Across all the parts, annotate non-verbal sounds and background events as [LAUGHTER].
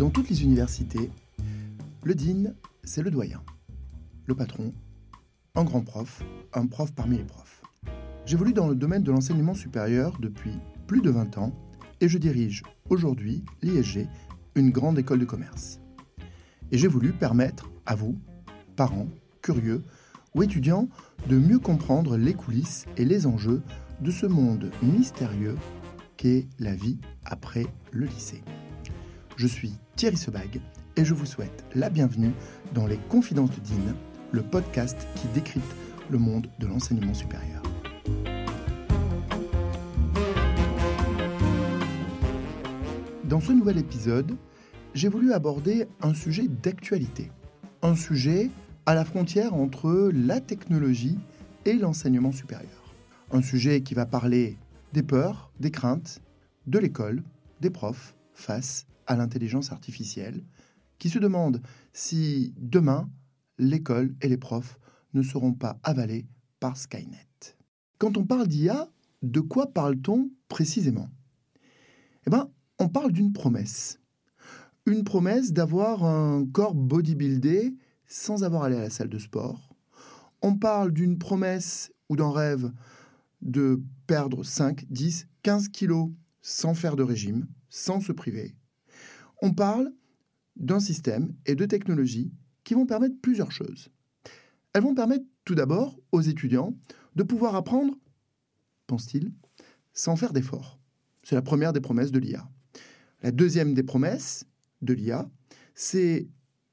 Dans toutes les universités, le dean, c'est le doyen, le patron, un grand prof, un prof parmi les profs. J'évolue dans le domaine de l'enseignement supérieur depuis plus de 20 ans et je dirige aujourd'hui l'ISG, une grande école de commerce. Et j'ai voulu permettre à vous, parents, curieux ou étudiants, de mieux comprendre les coulisses et les enjeux de ce monde mystérieux qu'est la vie après le lycée. Je suis Thierry Sebag et je vous souhaite la bienvenue dans les Confidences de Dean, le podcast qui décrypte le monde de l'enseignement supérieur. Dans ce nouvel épisode, j'ai voulu aborder un sujet d'actualité, un sujet à la frontière entre la technologie et l'enseignement supérieur. Un sujet qui va parler des peurs, des craintes, de l'école, des profs face à l'intelligence artificielle, qui se demandent si demain, l'école et les profs ne seront pas avalés par Skynet. Quand on parle d'IA, de quoi parle-t-on précisément? Eh bien, on parle d'une promesse. Une promesse d'avoir un corps bodybuildé sans avoir allé à la salle de sport. On parle d'une promesse ou d'un rêve de perdre 5, 10, 15 kilos sans faire de régime, sans se priver. On parle d'un système et de technologies qui vont permettre plusieurs choses. Elles vont permettre tout d'abord aux étudiants de pouvoir apprendre, pense-t-il, sans faire d'efforts. C'est la première des promesses de l'IA. La deuxième des promesses de l'IA, c'est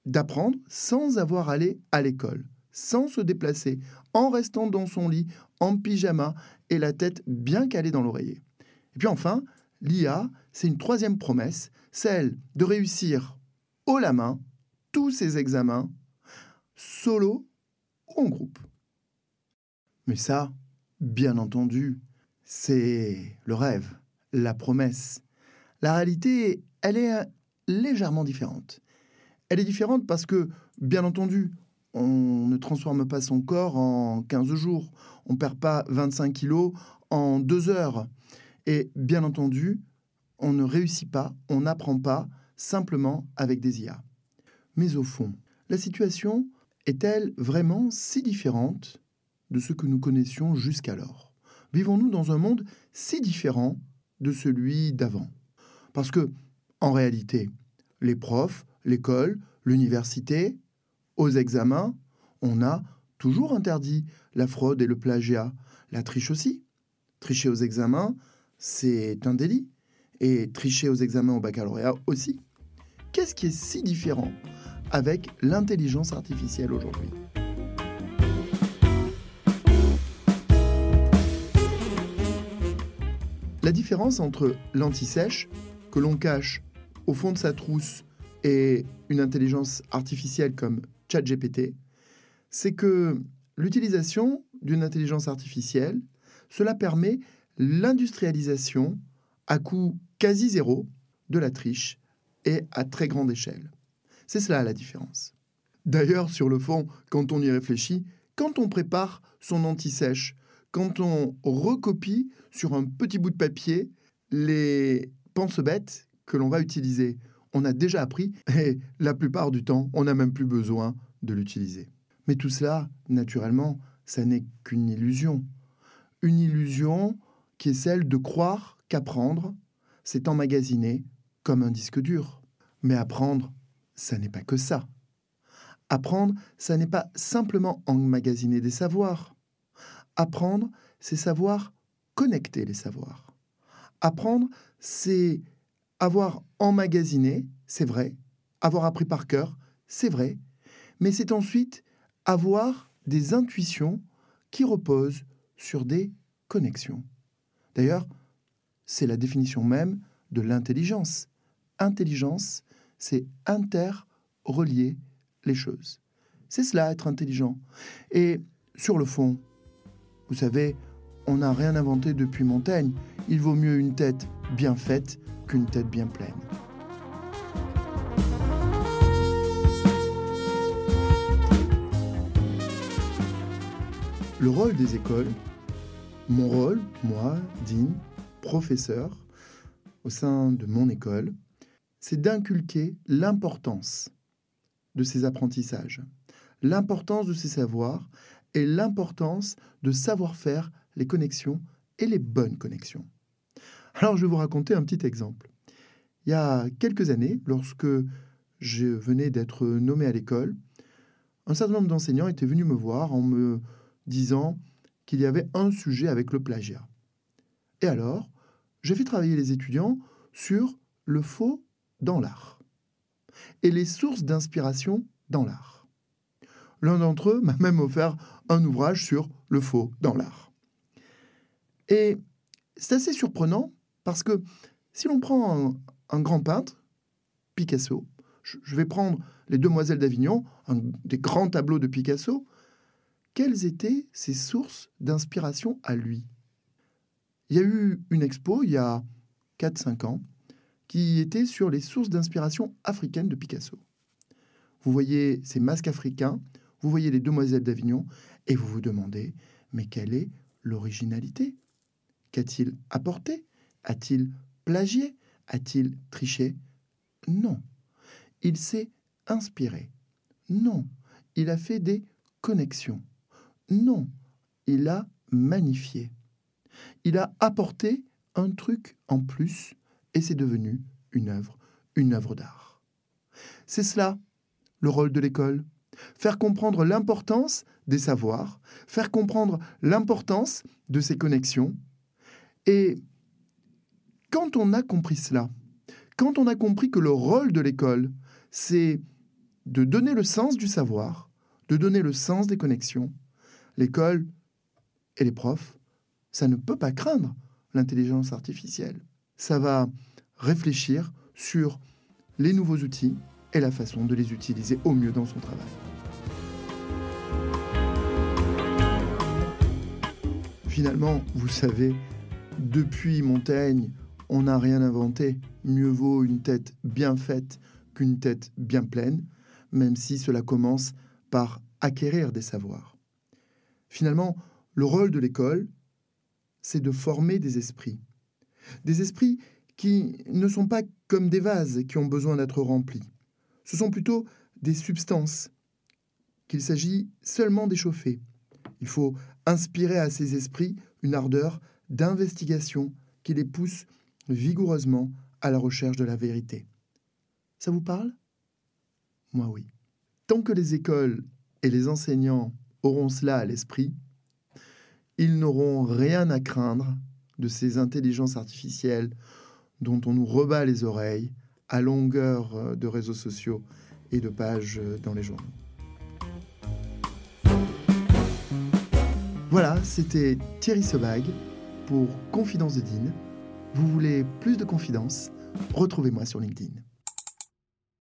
d'apprendre sans avoir à aller à l'école, sans se déplacer, en restant dans son lit, en pyjama et la tête bien calée dans l'oreiller. Et puis enfin, l'IA, c'est une troisième promesse, celle de réussir haut la main tous ses examens, solo ou en groupe. Mais ça, bien entendu, c'est le rêve, la promesse. La réalité, elle est légèrement différente. Elle est différente parce que, bien entendu, on ne transforme pas son corps en 15 jours. On ne perd pas 25 kilos en 2 heures. Et bien entendu, on ne réussit pas, on n'apprend pas simplement avec des IA. Mais au fond, la situation est-elle vraiment si différente de ce que nous connaissions jusqu'alors? Vivons-nous dans un monde si différent de celui d'avant? Parce que, en réalité, les profs, l'école, l'université, aux examens, on a toujours interdit la fraude et le plagiat, la triche aussi. Tricher aux examens, c'est un délit. Et tricher aux examens au baccalauréat aussi. Qu'est-ce qui est si différent avec l'intelligence artificielle aujourd'hui? La différence entre l'anti-sèche, que l'on cache au fond de sa trousse, et une intelligence artificielle comme ChatGPT, c'est que l'utilisation d'une intelligence artificielle, cela permet l'industrialisation à coût quasi zéro de la triche et à très grande échelle. C'est cela la différence. D'ailleurs, sur le fond, quand on y réfléchit, quand on prépare son anti-sèche, quand on recopie sur un petit bout de papier les pense-bêtes que l'on va utiliser, on a déjà appris et la plupart du temps, on n'a même plus besoin de l'utiliser. Mais tout cela, naturellement, ça n'est qu'une illusion. Une illusion qui est celle de croire qu'apprendre, c'est emmagasiner comme un disque dur. Mais apprendre, ça n'est pas que ça. Apprendre, ça n'est pas simplement emmagasiner des savoirs. Apprendre, c'est savoir connecter les savoirs. Apprendre, c'est avoir emmagasiné, c'est vrai. Avoir appris par cœur, c'est vrai. Mais c'est ensuite avoir des intuitions qui reposent sur des connexions. D'ailleurs, c'est la définition même de l'intelligence. Intelligence, c'est interrelier les choses. C'est cela, être intelligent. Et sur le fond, vous savez, on n'a rien inventé depuis Montaigne. Il vaut mieux une tête bien faite qu'une tête bien pleine. Le rôle des écoles, mon rôle, moi, Dean, professeur, au sein de mon école, c'est d'inculquer l'importance de ces apprentissages, l'importance de ces savoirs et l'importance de savoir faire les connexions et les bonnes connexions. Alors je vais vous raconter un petit exemple. Il y a quelques années, lorsque je venais d'être nommé à l'école, un certain nombre d'enseignants étaient venus me voir en me disant qu'il y avait un sujet avec le plagiat. Et alors, j'ai fait travailler les étudiants sur le faux dans l'art et les sources d'inspiration dans l'art. L'un d'entre eux m'a [LAUGHS] même offert un ouvrage sur le faux dans l'art. Et c'est assez surprenant parce que si l'on prend un, grand peintre, Picasso, je vais prendre les Demoiselles d'Avignon, un des grands tableaux de Picasso, quelles étaient ses sources d'inspiration à lui? Il y a eu une expo il y a 4-5 ans qui était sur les sources d'inspiration africaines de Picasso. Vous voyez ces masques africains, vous voyez les demoiselles d'Avignon, et vous vous demandez, mais quelle est l'originalité? Qu'a-t-il apporté? A-t-il plagié? A-t-il triché? Non. Il s'est inspiré. Non. Il a fait des connexions. Non. Il a magnifié. Il a apporté un truc en plus et c'est devenu une œuvre, une œuvre d'art. C'est cela, le rôle de l'école. Faire comprendre l'importance des savoirs, faire comprendre l'importance de ces connexions. Et quand on a compris cela, quand on a compris que le rôle de l'école, c'est de donner le sens du savoir, de donner le sens des connexions, l'école et les profs, ça ne peut pas craindre l'intelligence artificielle. Ça va réfléchir sur les nouveaux outils et la façon de les utiliser au mieux dans son travail. Finalement, vous savez, depuis Montaigne, on n'a rien inventé. Mieux vaut une tête bien faite qu'une tête bien pleine, même si cela commence par acquérir des savoirs. Finalement, le rôle de l'école, c'est de former des esprits. Des esprits qui ne sont pas comme des vases qui ont besoin d'être remplis. Ce sont plutôt des substances qu'il s'agit seulement d'échauffer. Il faut inspirer à ces esprits une ardeur d'investigation qui les pousse vigoureusement à la recherche de la vérité. Ça vous parle? Moi oui. Tant que les écoles et les enseignants auront cela à l'esprit, ils n'auront rien à craindre de ces intelligences artificielles dont on nous rebat les oreilles à longueur euh, de réseaux sociaux et de pages euh, dans les journaux. Voilà, c'était Thierry Sebag pour Confidence de Dean. Vous voulez plus de confidences? Retrouvez-moi sur LinkedIn.